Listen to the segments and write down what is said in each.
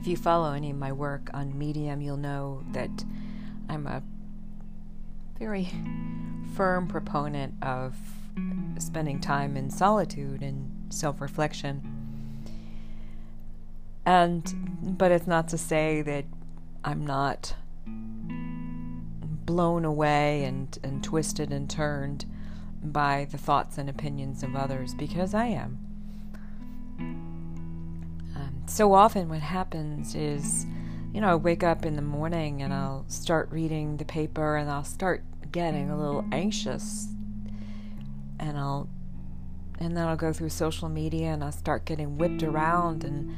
If you follow any of my work on Medium, you'll know that I'm a very firm proponent of spending time in solitude and self reflection. And, but it's not to say that I'm not blown away and, and twisted and turned by the thoughts and opinions of others because I am. So often, what happens is, you know, I wake up in the morning and I'll start reading the paper and I'll start getting a little anxious. And I'll and then I'll go through social media and I'll start getting whipped around and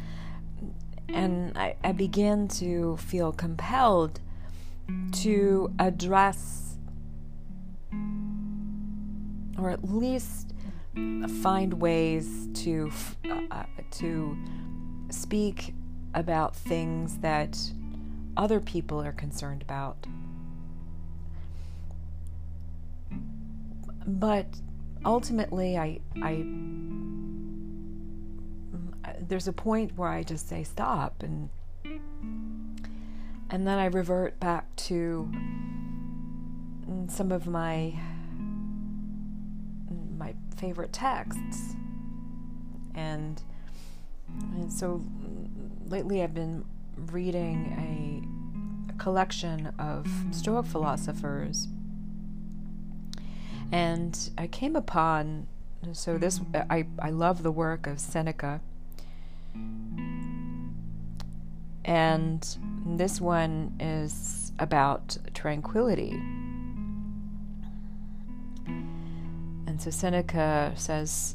and I, I begin to feel compelled to address or at least find ways to uh, to speak about things that other people are concerned about. But ultimately I I there's a point where I just say stop and and then I revert back to some of my my favorite texts. And and so mm, lately I've been reading a, a collection of Stoic philosophers. And I came upon so this I, I love the work of Seneca. And this one is about tranquility. And so Seneca says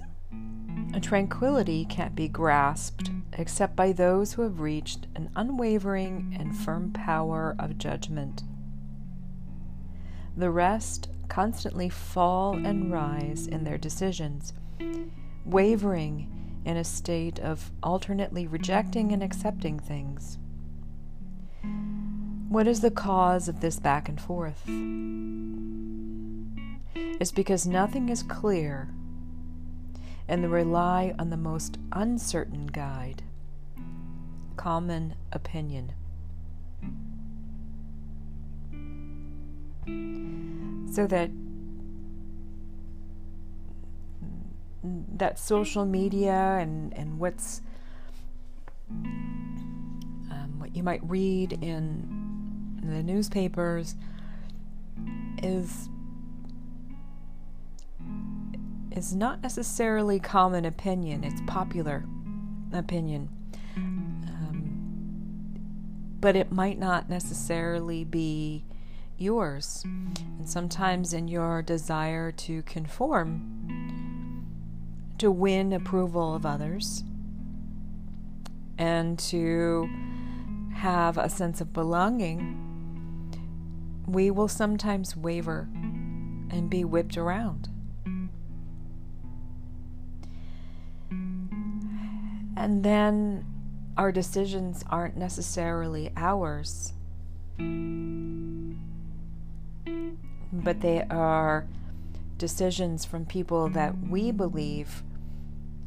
tranquility can't be grasped except by those who have reached an unwavering and firm power of judgment the rest constantly fall and rise in their decisions, wavering in a state of alternately rejecting and accepting things. What is the cause of this back and forth? It's because nothing is clear and rely on the most uncertain guide common opinion. so that that social media and and what's um, what you might read in the newspapers is is not necessarily common opinion it's popular opinion um, but it might not necessarily be yours. And sometimes, in your desire to conform, to win approval of others, and to have a sense of belonging, we will sometimes waver and be whipped around. And then our decisions aren't necessarily ours but they are decisions from people that we believe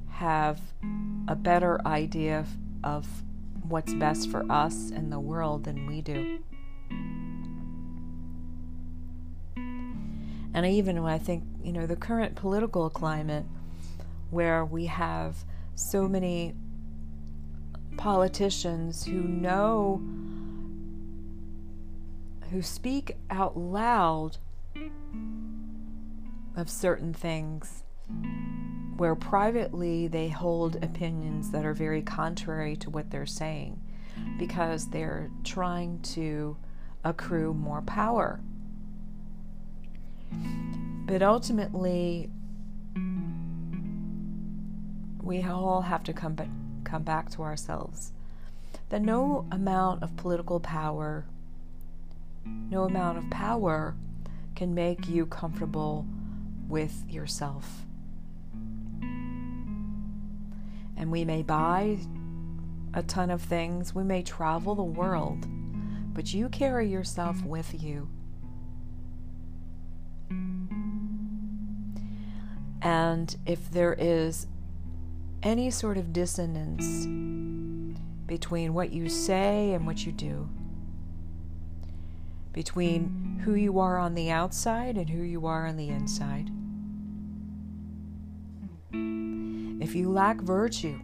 have a better idea of what's best for us and the world than we do. And even when I think, you know, the current political climate where we have so many politicians who know, who speak out loud of certain things where privately they hold opinions that are very contrary to what they're saying because they're trying to accrue more power. But ultimately, we all have to come, ba- come back to ourselves. That no amount of political power, no amount of power can make you comfortable with yourself. And we may buy a ton of things, we may travel the world, but you carry yourself with you. And if there is any sort of dissonance between what you say and what you do, between who you are on the outside and who you are on the inside. If you lack virtue,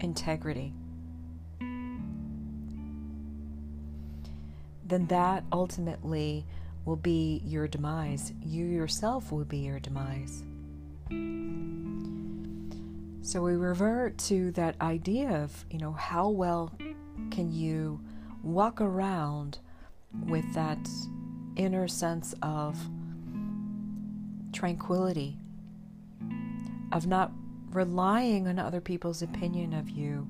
integrity, then that ultimately will be your demise. You yourself will be your demise. So we revert to that idea of, you know, how well can you walk around with that inner sense of tranquility, of not relying on other people's opinion of you.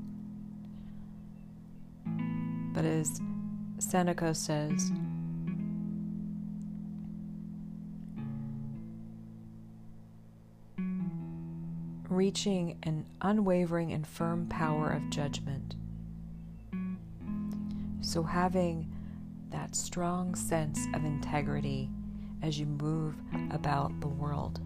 But as Seneca says, reaching an unwavering and firm power of judgment. So, having that strong sense of integrity as you move about the world.